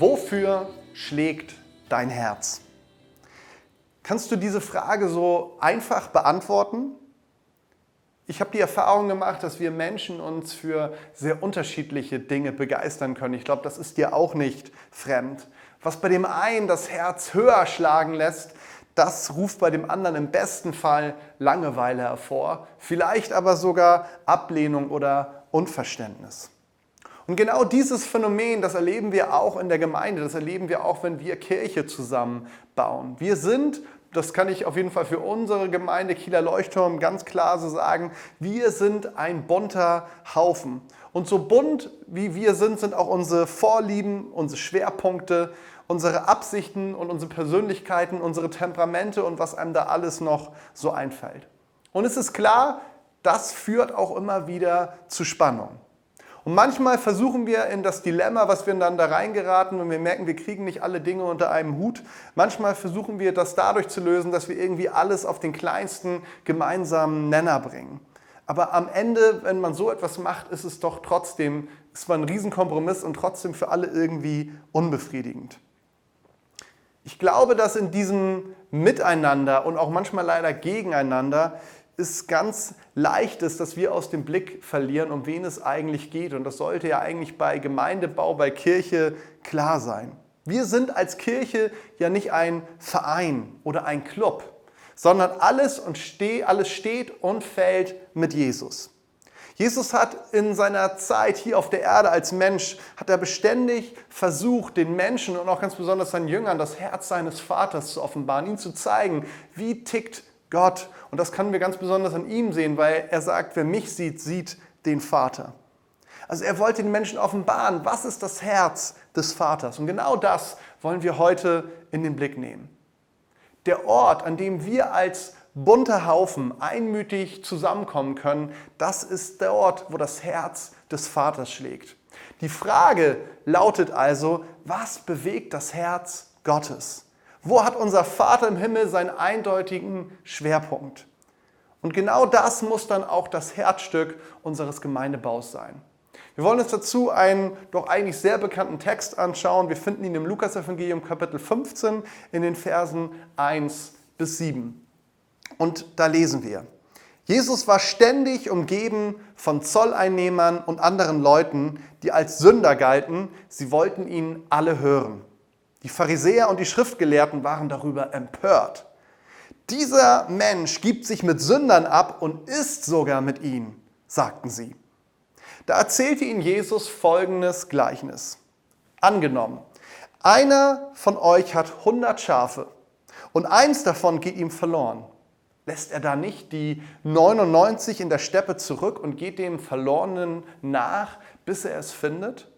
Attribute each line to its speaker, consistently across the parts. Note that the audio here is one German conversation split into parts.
Speaker 1: Wofür schlägt dein Herz? Kannst du diese Frage so einfach beantworten? Ich habe die Erfahrung gemacht, dass wir Menschen uns für sehr unterschiedliche Dinge begeistern können. Ich glaube, das ist dir auch nicht fremd. Was bei dem einen das Herz höher schlagen lässt, das ruft bei dem anderen im besten Fall Langeweile hervor, vielleicht aber sogar Ablehnung oder Unverständnis. Und genau dieses Phänomen, das erleben wir auch in der Gemeinde, das erleben wir auch, wenn wir Kirche zusammenbauen. Wir sind, das kann ich auf jeden Fall für unsere Gemeinde Kieler Leuchtturm ganz klar so sagen, wir sind ein bunter Haufen. Und so bunt wie wir sind, sind auch unsere Vorlieben, unsere Schwerpunkte, unsere Absichten und unsere Persönlichkeiten, unsere Temperamente und was einem da alles noch so einfällt. Und es ist klar, das führt auch immer wieder zu Spannung. Und manchmal versuchen wir in das Dilemma, was wir dann da reingeraten und wir merken, wir kriegen nicht alle Dinge unter einem Hut. Manchmal versuchen wir das dadurch zu lösen, dass wir irgendwie alles auf den kleinsten gemeinsamen Nenner bringen. Aber am Ende, wenn man so etwas macht, ist es doch trotzdem, ist man ein Riesenkompromiss und trotzdem für alle irgendwie unbefriedigend. Ich glaube, dass in diesem Miteinander und auch manchmal leider gegeneinander es ganz leicht ist, dass wir aus dem Blick verlieren, um wen es eigentlich geht. Und das sollte ja eigentlich bei Gemeindebau, bei Kirche klar sein. Wir sind als Kirche ja nicht ein Verein oder ein Club, sondern alles, und ste alles steht und fällt mit Jesus. Jesus hat in seiner Zeit hier auf der Erde als Mensch, hat er beständig versucht, den Menschen und auch ganz besonders seinen Jüngern das Herz seines Vaters zu offenbaren, ihnen zu zeigen, wie tickt Gott. Und das können wir ganz besonders an ihm sehen, weil er sagt, wer mich sieht, sieht den Vater. Also er wollte den Menschen offenbaren, was ist das Herz des Vaters. Und genau das wollen wir heute in den Blick nehmen. Der Ort, an dem wir als bunter Haufen einmütig zusammenkommen können, das ist der Ort, wo das Herz des Vaters schlägt. Die Frage lautet also, was bewegt das Herz Gottes? Wo hat unser Vater im Himmel seinen eindeutigen Schwerpunkt? Und genau das muss dann auch das Herzstück unseres Gemeindebaus sein. Wir wollen uns dazu einen doch eigentlich sehr bekannten Text anschauen. Wir finden ihn im Lukasevangelium Kapitel 15 in den Versen 1 bis 7. Und da lesen wir. Jesus war ständig umgeben von Zolleinnehmern und anderen Leuten, die als Sünder galten. Sie wollten ihn alle hören. Die Pharisäer und die Schriftgelehrten waren darüber empört. Dieser Mensch gibt sich mit Sündern ab und isst sogar mit ihnen, sagten sie. Da erzählte ihnen Jesus folgendes Gleichnis. Angenommen, einer von euch hat 100 Schafe und eins davon geht ihm verloren. Lässt er da nicht die 99 in der Steppe zurück und geht dem Verlorenen nach, bis er es findet?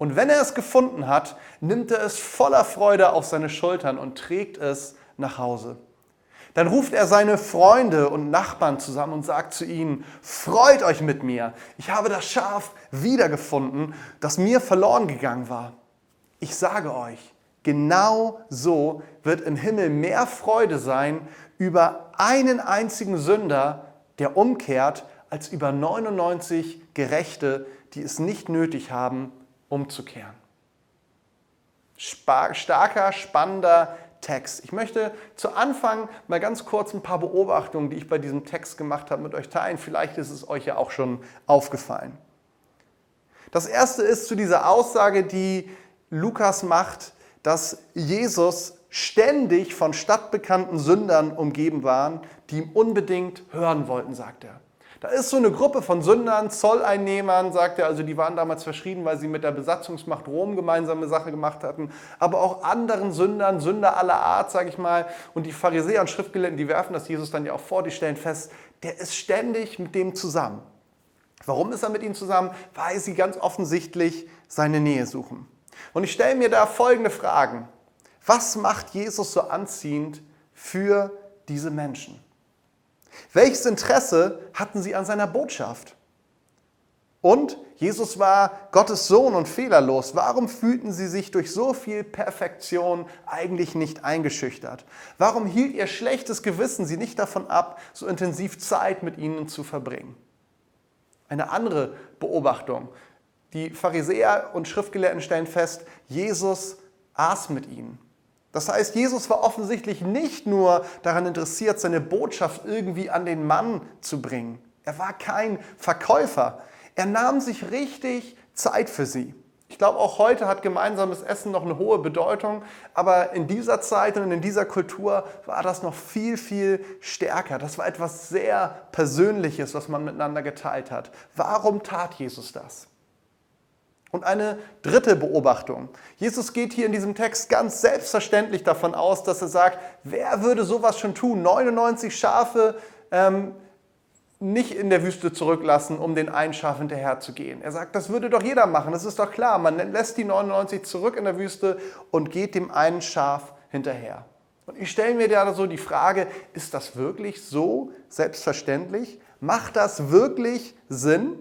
Speaker 1: Und wenn er es gefunden hat, nimmt er es voller Freude auf seine Schultern und trägt es nach Hause. Dann ruft er seine Freunde und Nachbarn zusammen und sagt zu ihnen, freut euch mit mir, ich habe das Schaf wiedergefunden, das mir verloren gegangen war. Ich sage euch, genau so wird im Himmel mehr Freude sein über einen einzigen Sünder, der umkehrt, als über 99 Gerechte, die es nicht nötig haben, umzukehren. Starker, spannender Text. Ich möchte zu Anfang mal ganz kurz ein paar Beobachtungen, die ich bei diesem Text gemacht habe, mit euch teilen. Vielleicht ist es euch ja auch schon aufgefallen. Das erste ist zu dieser Aussage, die Lukas macht, dass Jesus ständig von stadtbekannten Sündern umgeben waren, die ihm unbedingt hören wollten, sagt er. Da ist so eine Gruppe von Sündern, Zolleinnehmern, sagt er, also die waren damals verschrieben, weil sie mit der Besatzungsmacht Rom gemeinsame Sache gemacht hatten, aber auch anderen Sündern, Sünder aller Art, sage ich mal. Und die Pharisäer und Schriftgelehrten, die werfen das Jesus dann ja auch vor, die stellen fest, der ist ständig mit dem zusammen. Warum ist er mit ihnen zusammen? Weil sie ganz offensichtlich seine Nähe suchen. Und ich stelle mir da folgende Fragen. Was macht Jesus so anziehend für diese Menschen? Welches Interesse hatten sie an seiner Botschaft? Und Jesus war Gottes Sohn und fehlerlos. Warum fühlten sie sich durch so viel Perfektion eigentlich nicht eingeschüchtert? Warum hielt ihr schlechtes Gewissen sie nicht davon ab, so intensiv Zeit mit ihnen zu verbringen? Eine andere Beobachtung. Die Pharisäer und Schriftgelehrten stellen fest, Jesus aß mit ihnen. Das heißt, Jesus war offensichtlich nicht nur daran interessiert, seine Botschaft irgendwie an den Mann zu bringen. Er war kein Verkäufer. Er nahm sich richtig Zeit für sie. Ich glaube, auch heute hat gemeinsames Essen noch eine hohe Bedeutung, aber in dieser Zeit und in dieser Kultur war das noch viel, viel stärker. Das war etwas sehr Persönliches, was man miteinander geteilt hat. Warum tat Jesus das? Und eine dritte Beobachtung. Jesus geht hier in diesem Text ganz selbstverständlich davon aus, dass er sagt, wer würde sowas schon tun? 99 Schafe ähm, nicht in der Wüste zurücklassen, um den einen Schaf hinterher zu gehen. Er sagt, das würde doch jeder machen, das ist doch klar. Man lässt die 99 zurück in der Wüste und geht dem einen Schaf hinterher. Und ich stelle mir da so die Frage, ist das wirklich so selbstverständlich? Macht das wirklich Sinn?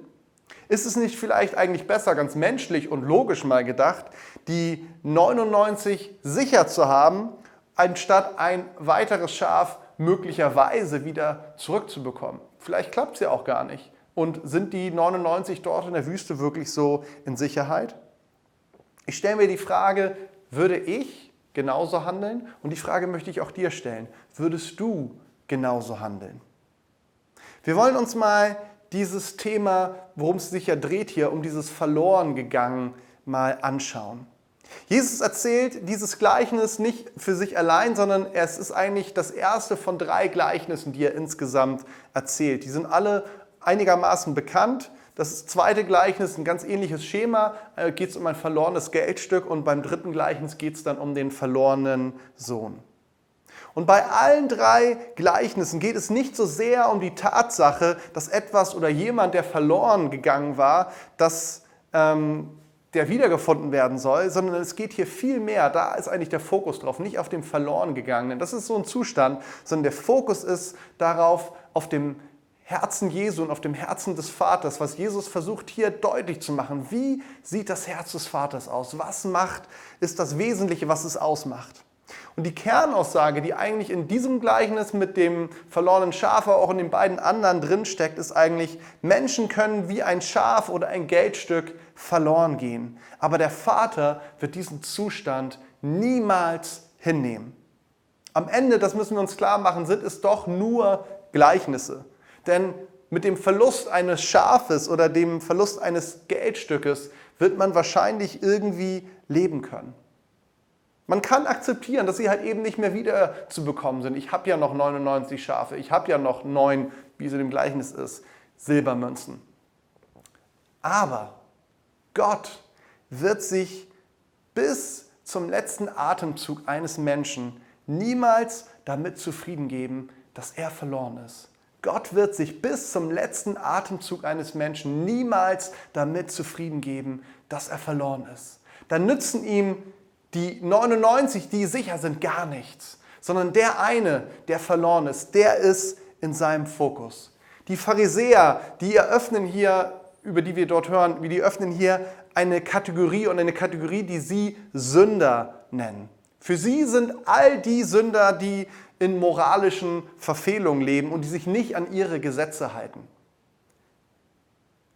Speaker 1: Ist es nicht vielleicht eigentlich besser, ganz menschlich und logisch mal gedacht, die 99 sicher zu haben, anstatt ein weiteres Schaf möglicherweise wieder zurückzubekommen? Vielleicht klappt es ja auch gar nicht. Und sind die 99 dort in der Wüste wirklich so in Sicherheit? Ich stelle mir die Frage, würde ich genauso handeln? Und die Frage möchte ich auch dir stellen. Würdest du genauso handeln? Wir wollen uns mal dieses Thema, worum es sich ja dreht hier, um dieses verloren gegangen mal anschauen. Jesus erzählt dieses Gleichnis nicht für sich allein, sondern es ist eigentlich das erste von drei Gleichnissen, die er insgesamt erzählt. Die sind alle einigermaßen bekannt. Das zweite Gleichnis, ein ganz ähnliches Schema, äh, geht es um ein verlorenes Geldstück und beim dritten Gleichnis geht es dann um den verlorenen Sohn. Und bei allen drei Gleichnissen geht es nicht so sehr um die Tatsache, dass etwas oder jemand, der verloren gegangen war, dass ähm, der wiedergefunden werden soll, sondern es geht hier viel mehr, da ist eigentlich der Fokus drauf, nicht auf dem verloren gegangenen. Das ist so ein Zustand, sondern der Fokus ist darauf, auf dem Herzen Jesu und auf dem Herzen des Vaters, was Jesus versucht hier deutlich zu machen. Wie sieht das Herz des Vaters aus? Was macht, ist das Wesentliche, was es ausmacht? Und die Kernaussage, die eigentlich in diesem Gleichnis mit dem verlorenen Schaf, aber auch in den beiden anderen drinsteckt, ist eigentlich, Menschen können wie ein Schaf oder ein Geldstück verloren gehen. Aber der Vater wird diesen Zustand niemals hinnehmen. Am Ende, das müssen wir uns klar machen, sind es doch nur Gleichnisse. Denn mit dem Verlust eines Schafes oder dem Verlust eines Geldstückes wird man wahrscheinlich irgendwie leben können. Man kann akzeptieren, dass sie halt eben nicht mehr wieder zu bekommen sind. Ich habe ja noch 99 Schafe, ich habe ja noch neun, wie es in dem Gleichnis ist, Silbermünzen. Aber Gott wird sich bis zum letzten Atemzug eines Menschen niemals damit zufrieden geben, dass er verloren ist. Gott wird sich bis zum letzten Atemzug eines Menschen niemals damit zufrieden geben, dass er verloren ist. Dann nützen ihm die 99, die sicher sind, gar nichts, sondern der eine, der verloren ist, der ist in seinem Fokus. Die Pharisäer, die eröffnen hier, über die wir dort hören, wie die öffnen hier eine Kategorie und eine Kategorie, die sie Sünder nennen. Für sie sind all die Sünder, die in moralischen Verfehlungen leben und die sich nicht an ihre Gesetze halten.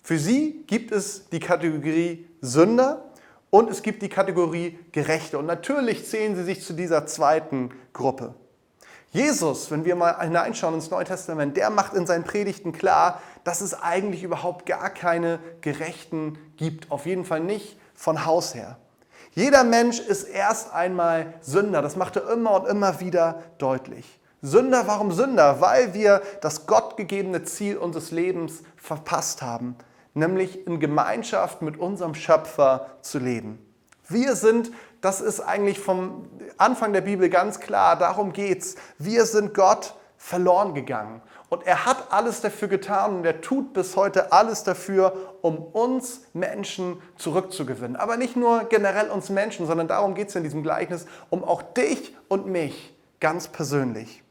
Speaker 1: Für sie gibt es die Kategorie Sünder und es gibt die Kategorie Gerechte. Und natürlich zählen sie sich zu dieser zweiten Gruppe. Jesus, wenn wir mal hineinschauen ins Neue Testament, der macht in seinen Predigten klar, dass es eigentlich überhaupt gar keine Gerechten gibt. Auf jeden Fall nicht von Haus her. Jeder Mensch ist erst einmal Sünder. Das macht er immer und immer wieder deutlich. Sünder, warum Sünder? Weil wir das gottgegebene Ziel unseres Lebens verpasst haben nämlich in Gemeinschaft mit unserem Schöpfer zu leben. Wir sind, das ist eigentlich vom Anfang der Bibel ganz klar, darum geht's. Wir sind Gott verloren gegangen. Und er hat alles dafür getan und er tut bis heute alles dafür, um uns Menschen zurückzugewinnen. Aber nicht nur generell uns Menschen, sondern darum geht es in diesem Gleichnis, um auch dich und mich ganz persönlich.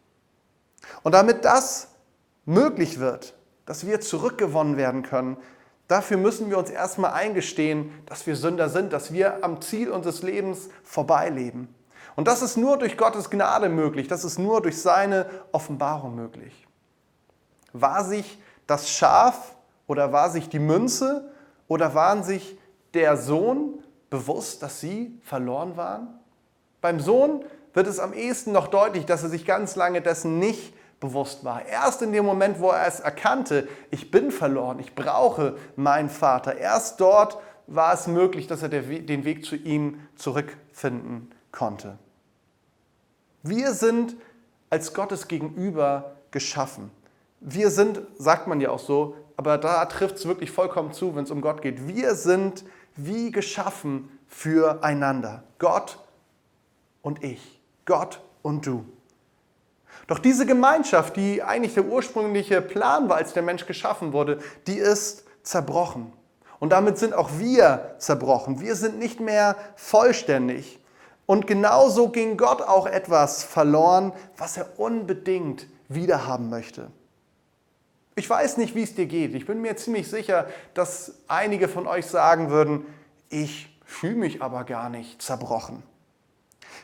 Speaker 1: Und damit das möglich wird, dass wir zurückgewonnen werden können, Dafür müssen wir uns erstmal eingestehen, dass wir Sünder sind, dass wir am Ziel unseres Lebens vorbeileben. Und das ist nur durch Gottes Gnade möglich, das ist nur durch seine Offenbarung möglich. War sich das Schaf oder war sich die Münze oder waren sich der Sohn bewusst, dass sie verloren waren? Beim Sohn wird es am ehesten noch deutlich, dass er sich ganz lange dessen nicht bewusst war. Erst in dem Moment, wo er es erkannte, ich bin verloren, ich brauche meinen Vater, erst dort war es möglich, dass er den Weg zu ihm zurückfinden konnte. Wir sind als Gottes Gegenüber geschaffen. Wir sind, sagt man ja auch so, aber da trifft es wirklich vollkommen zu, wenn es um Gott geht. Wir sind wie geschaffen füreinander. Gott und ich. Gott und du. Doch diese Gemeinschaft, die eigentlich der ursprüngliche Plan war, als der Mensch geschaffen wurde, die ist zerbrochen. Und damit sind auch wir zerbrochen. Wir sind nicht mehr vollständig. Und genauso ging Gott auch etwas verloren, was er unbedingt wiederhaben möchte. Ich weiß nicht, wie es dir geht. Ich bin mir ziemlich sicher, dass einige von euch sagen würden, ich fühle mich aber gar nicht zerbrochen.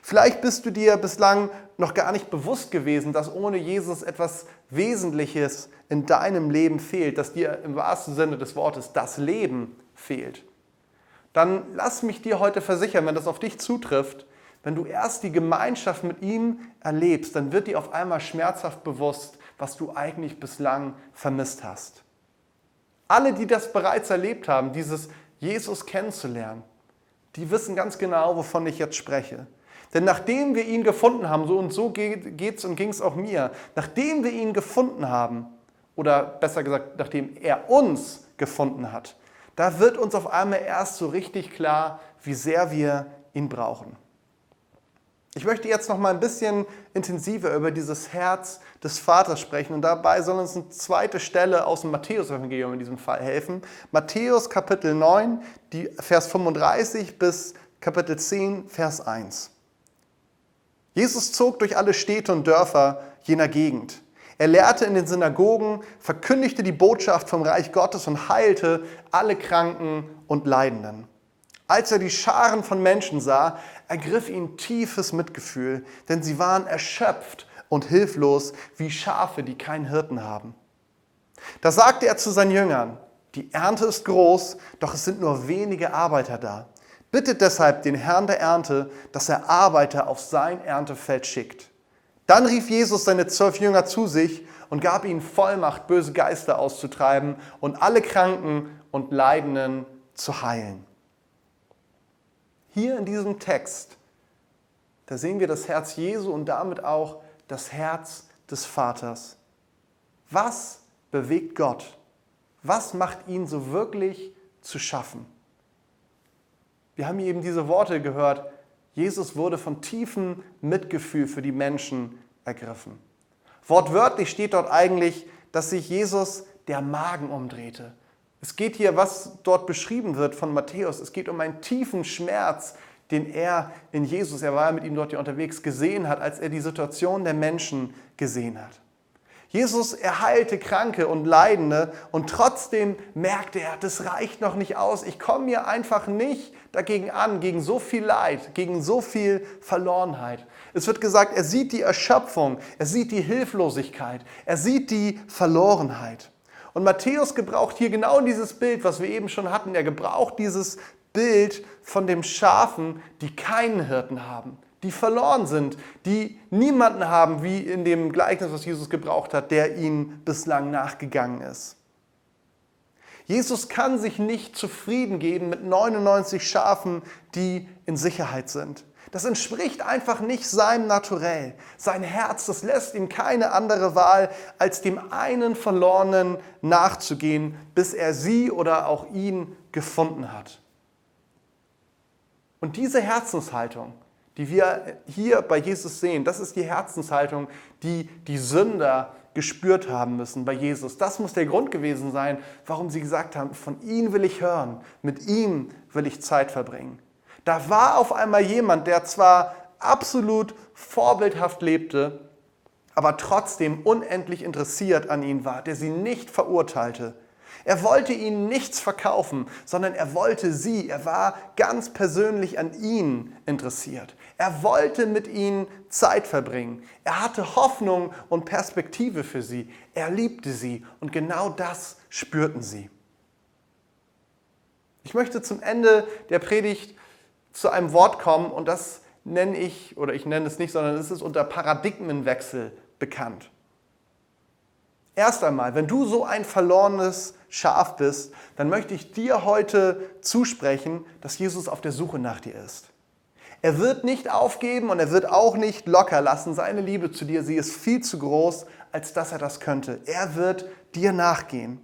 Speaker 1: Vielleicht bist du dir bislang noch gar nicht bewusst gewesen, dass ohne Jesus etwas Wesentliches in deinem Leben fehlt, dass dir im wahrsten Sinne des Wortes das Leben fehlt. Dann lass mich dir heute versichern, wenn das auf dich zutrifft, wenn du erst die Gemeinschaft mit ihm erlebst, dann wird dir auf einmal schmerzhaft bewusst, was du eigentlich bislang vermisst hast. Alle, die das bereits erlebt haben, dieses Jesus kennenzulernen, die wissen ganz genau, wovon ich jetzt spreche. Denn nachdem wir ihn gefunden haben, so und so geht es und ging es auch mir, nachdem wir ihn gefunden haben, oder besser gesagt, nachdem er uns gefunden hat, da wird uns auf einmal erst so richtig klar, wie sehr wir ihn brauchen. Ich möchte jetzt noch mal ein bisschen intensiver über dieses Herz des Vaters sprechen und dabei soll uns eine zweite Stelle aus dem Matthäus-Evangelium in diesem Fall helfen. Matthäus Kapitel 9, die Vers 35 bis Kapitel 10, Vers 1. Jesus zog durch alle Städte und Dörfer jener Gegend. Er lehrte in den Synagogen, verkündigte die Botschaft vom Reich Gottes und heilte alle Kranken und Leidenden. Als er die Scharen von Menschen sah, ergriff ihn tiefes Mitgefühl, denn sie waren erschöpft und hilflos wie Schafe, die keinen Hirten haben. Da sagte er zu seinen Jüngern, die Ernte ist groß, doch es sind nur wenige Arbeiter da. Bittet deshalb den Herrn der Ernte, dass er Arbeiter auf sein Erntefeld schickt. Dann rief Jesus seine zwölf Jünger zu sich und gab ihnen Vollmacht, böse Geister auszutreiben und alle Kranken und Leidenden zu heilen. Hier in diesem Text, da sehen wir das Herz Jesu und damit auch das Herz des Vaters. Was bewegt Gott? Was macht ihn so wirklich zu schaffen? Wir haben eben diese Worte gehört. Jesus wurde von tiefem Mitgefühl für die Menschen ergriffen. Wortwörtlich steht dort eigentlich, dass sich Jesus der Magen umdrehte. Es geht hier, was dort beschrieben wird von Matthäus, es geht um einen tiefen Schmerz, den er in Jesus, er war ja mit ihm dort ja unterwegs, gesehen hat, als er die Situation der Menschen gesehen hat. Jesus erheilte Kranke und Leidende und trotzdem merkte er, das reicht noch nicht aus. Ich komme mir einfach nicht dagegen an, gegen so viel Leid, gegen so viel Verlorenheit. Es wird gesagt, er sieht die Erschöpfung, er sieht die Hilflosigkeit, er sieht die Verlorenheit. Und Matthäus gebraucht hier genau dieses Bild, was wir eben schon hatten. Er gebraucht dieses Bild von dem Schafen, die keinen Hirten haben die verloren sind, die niemanden haben, wie in dem Gleichnis, was Jesus gebraucht hat, der ihnen bislang nachgegangen ist. Jesus kann sich nicht zufrieden geben mit 99 Schafen, die in Sicherheit sind. Das entspricht einfach nicht seinem Naturell. Sein Herz, das lässt ihm keine andere Wahl, als dem einen Verlorenen nachzugehen, bis er sie oder auch ihn gefunden hat. Und diese Herzenshaltung, die wir hier bei Jesus sehen, das ist die Herzenshaltung, die die Sünder gespürt haben müssen bei Jesus. Das muss der Grund gewesen sein, warum sie gesagt haben, von ihm will ich hören, mit ihm will ich Zeit verbringen. Da war auf einmal jemand, der zwar absolut vorbildhaft lebte, aber trotzdem unendlich interessiert an ihnen war, der sie nicht verurteilte, er wollte ihnen nichts verkaufen, sondern er wollte sie. Er war ganz persönlich an ihnen interessiert. Er wollte mit ihnen Zeit verbringen. Er hatte Hoffnung und Perspektive für sie. Er liebte sie und genau das spürten sie. Ich möchte zum Ende der Predigt zu einem Wort kommen und das nenne ich, oder ich nenne es nicht, sondern es ist unter Paradigmenwechsel bekannt. Erst einmal, wenn du so ein verlorenes Schaf bist, dann möchte ich dir heute zusprechen, dass Jesus auf der Suche nach dir ist. Er wird nicht aufgeben und er wird auch nicht locker lassen. Seine Liebe zu dir, sie ist viel zu groß, als dass er das könnte. Er wird dir nachgehen.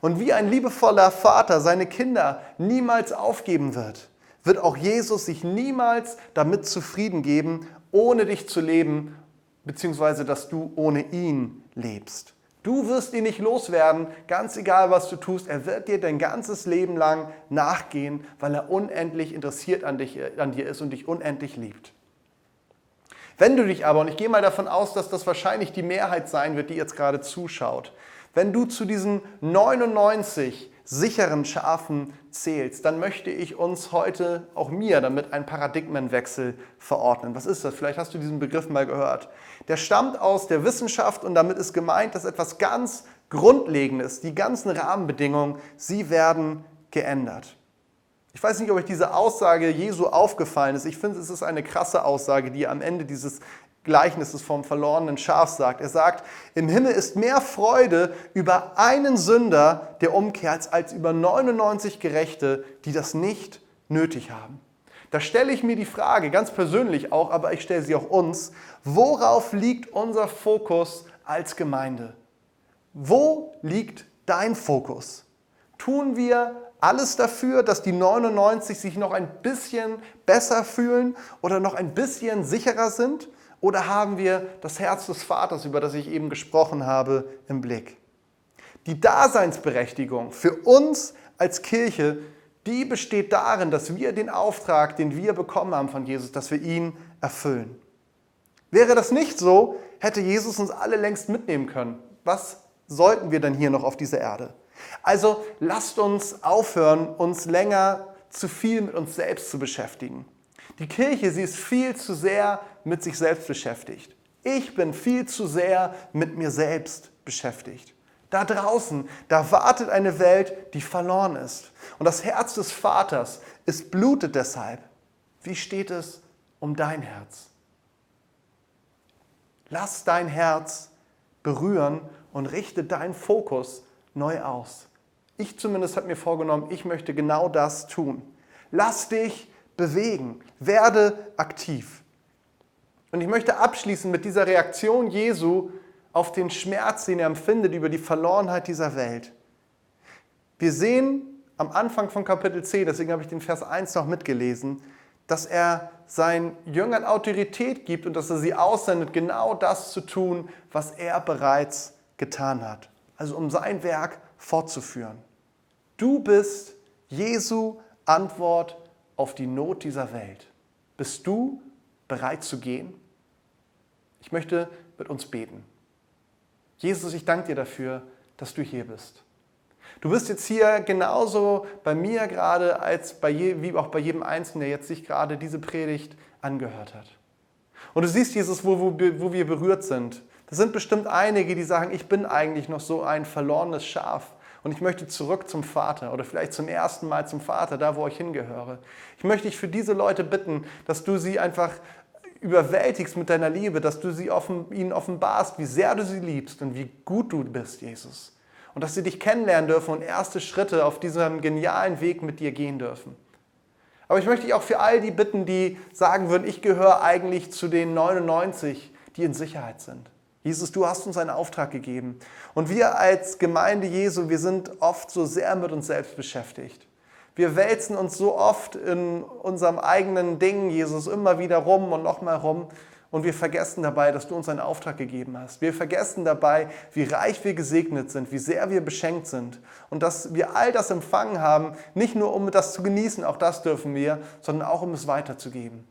Speaker 1: Und wie ein liebevoller Vater seine Kinder niemals aufgeben wird, wird auch Jesus sich niemals damit zufrieden geben, ohne dich zu leben, beziehungsweise dass du ohne ihn lebst. Du wirst ihn nicht loswerden, ganz egal, was du tust. Er wird dir dein ganzes Leben lang nachgehen, weil er unendlich interessiert an, dich, an dir ist und dich unendlich liebt. Wenn du dich aber, und ich gehe mal davon aus, dass das wahrscheinlich die Mehrheit sein wird, die jetzt gerade zuschaut, wenn du zu diesen 99 sicheren Schafen zählst, dann möchte ich uns heute, auch mir, damit einen Paradigmenwechsel verordnen. Was ist das? Vielleicht hast du diesen Begriff mal gehört. Der stammt aus der Wissenschaft und damit ist gemeint, dass etwas ganz Grundlegendes, die ganzen Rahmenbedingungen, sie werden geändert. Ich weiß nicht, ob euch diese Aussage Jesu aufgefallen ist. Ich finde, es ist eine krasse Aussage, die am Ende dieses Gleichnisses vom verlorenen Schaf sagt. Er sagt, im Himmel ist mehr Freude über einen Sünder, der umkehrt, als über 99 Gerechte, die das nicht nötig haben. Da stelle ich mir die Frage, ganz persönlich auch, aber ich stelle sie auch uns, worauf liegt unser Fokus als Gemeinde? Wo liegt dein Fokus? Tun wir alles dafür, dass die 99 sich noch ein bisschen besser fühlen oder noch ein bisschen sicherer sind? Oder haben wir das Herz des Vaters, über das ich eben gesprochen habe, im Blick? Die Daseinsberechtigung für uns als Kirche, die besteht darin, dass wir den Auftrag, den wir bekommen haben von Jesus, dass wir ihn erfüllen. Wäre das nicht so, hätte Jesus uns alle längst mitnehmen können. Was sollten wir denn hier noch auf dieser Erde? Also lasst uns aufhören, uns länger zu viel mit uns selbst zu beschäftigen. Die Kirche, sie ist viel zu sehr mit sich selbst beschäftigt. Ich bin viel zu sehr mit mir selbst beschäftigt. Da draußen, da wartet eine Welt, die verloren ist. Und das Herz des Vaters ist blutet deshalb. Wie steht es um dein Herz? Lass dein Herz berühren und richte deinen Fokus neu aus. Ich zumindest habe mir vorgenommen, ich möchte genau das tun. Lass dich bewegen, werde aktiv. Und ich möchte abschließen mit dieser Reaktion Jesu auf den Schmerz, den er empfindet über die Verlorenheit dieser Welt. Wir sehen am Anfang von Kapitel 10, deswegen habe ich den Vers 1 noch mitgelesen, dass er seinen Jüngern Autorität gibt und dass er sie aussendet, genau das zu tun, was er bereits getan hat. Also um sein Werk fortzuführen. Du bist Jesu Antwort auf die Not dieser Welt. Bist du bereit zu gehen? Ich möchte mit uns beten. Jesus, ich danke dir dafür, dass du hier bist. Du bist jetzt hier genauso bei mir gerade, als bei je, wie auch bei jedem Einzelnen, der jetzt sich gerade diese Predigt angehört hat. Und du siehst, Jesus, wo, wo, wo wir berührt sind. Das sind bestimmt einige, die sagen, ich bin eigentlich noch so ein verlorenes Schaf und ich möchte zurück zum Vater oder vielleicht zum ersten Mal zum Vater, da wo ich hingehöre. Ich möchte dich für diese Leute bitten, dass du sie einfach überwältigst mit deiner Liebe, dass du sie offen, ihnen offenbarst, wie sehr du sie liebst und wie gut du bist, Jesus. Und dass sie dich kennenlernen dürfen und erste Schritte auf diesem genialen Weg mit dir gehen dürfen. Aber ich möchte dich auch für all die bitten, die sagen würden, ich gehöre eigentlich zu den 99, die in Sicherheit sind. Jesus, du hast uns einen Auftrag gegeben. Und wir als Gemeinde Jesu, wir sind oft so sehr mit uns selbst beschäftigt. Wir wälzen uns so oft in unserem eigenen Ding, Jesus, immer wieder rum und nochmal rum. Und wir vergessen dabei, dass du uns einen Auftrag gegeben hast. Wir vergessen dabei, wie reich wir gesegnet sind, wie sehr wir beschenkt sind. Und dass wir all das empfangen haben, nicht nur um das zu genießen, auch das dürfen wir, sondern auch um es weiterzugeben.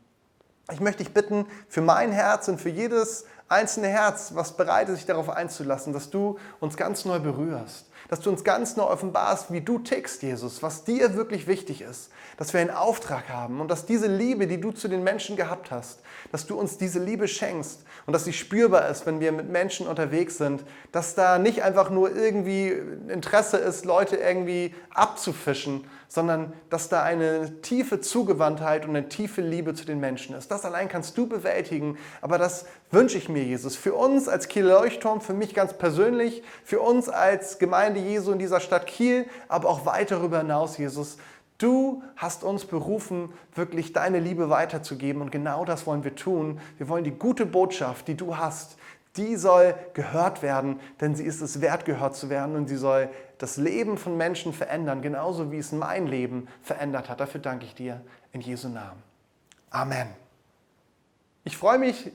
Speaker 1: Ich möchte dich bitten, für mein Herz und für jedes einzelne Herz, was bereit ist, sich darauf einzulassen, dass du uns ganz neu berührst. Dass du uns ganz neu offenbarst, wie du tickst, Jesus, was dir wirklich wichtig ist, dass wir einen Auftrag haben und dass diese Liebe, die du zu den Menschen gehabt hast, dass du uns diese Liebe schenkst und dass sie spürbar ist, wenn wir mit Menschen unterwegs sind, dass da nicht einfach nur irgendwie Interesse ist, Leute irgendwie abzufischen, sondern dass da eine tiefe Zugewandtheit und eine tiefe Liebe zu den Menschen ist. Das allein kannst du bewältigen, aber das wünsche ich mir, Jesus. Für uns als Kiel Leuchtturm, für mich ganz persönlich, für uns als Gemeinde Jesu in dieser Stadt Kiel, aber auch weit darüber hinaus, Jesus. Du hast uns berufen, wirklich deine Liebe weiterzugeben und genau das wollen wir tun. Wir wollen die gute Botschaft, die du hast, die soll gehört werden, denn sie ist es wert, gehört zu werden und sie soll das Leben von Menschen verändern, genauso wie es mein Leben verändert hat. Dafür danke ich dir in Jesu Namen. Amen. Ich freue mich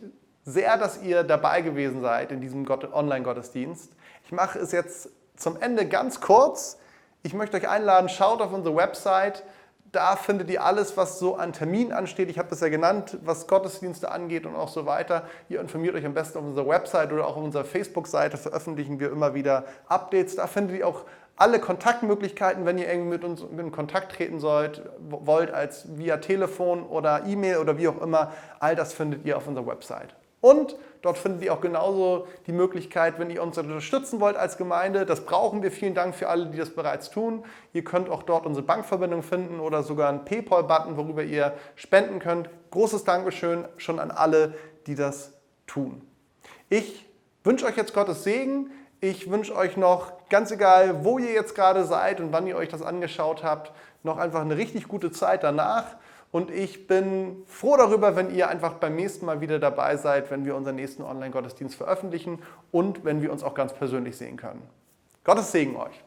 Speaker 1: sehr, dass ihr dabei gewesen seid in diesem Online-Gottesdienst. Ich mache es jetzt zum Ende ganz kurz. Ich möchte euch einladen, schaut auf unsere Website da findet ihr alles, was so an Terminen ansteht. Ich habe das ja genannt, was Gottesdienste angeht und auch so weiter. Ihr informiert euch am besten auf unserer Website oder auch auf unserer Facebook-Seite. Veröffentlichen wir immer wieder Updates. Da findet ihr auch alle Kontaktmöglichkeiten, wenn ihr irgendwie mit uns in Kontakt treten sollt, wollt, als via Telefon oder E-Mail oder wie auch immer. All das findet ihr auf unserer Website. Und dort findet ihr auch genauso die Möglichkeit, wenn ihr uns unterstützen wollt als Gemeinde. Das brauchen wir. Vielen Dank für alle, die das bereits tun. Ihr könnt auch dort unsere Bankverbindung finden oder sogar einen PayPal-Button, worüber ihr spenden könnt. Großes Dankeschön schon an alle, die das tun. Ich wünsche euch jetzt Gottes Segen. Ich wünsche euch noch, ganz egal, wo ihr jetzt gerade seid und wann ihr euch das angeschaut habt, noch einfach eine richtig gute Zeit danach. Und ich bin froh darüber, wenn ihr einfach beim nächsten Mal wieder dabei seid, wenn wir unseren nächsten Online-Gottesdienst veröffentlichen und wenn wir uns auch ganz persönlich sehen können. Gottes Segen euch.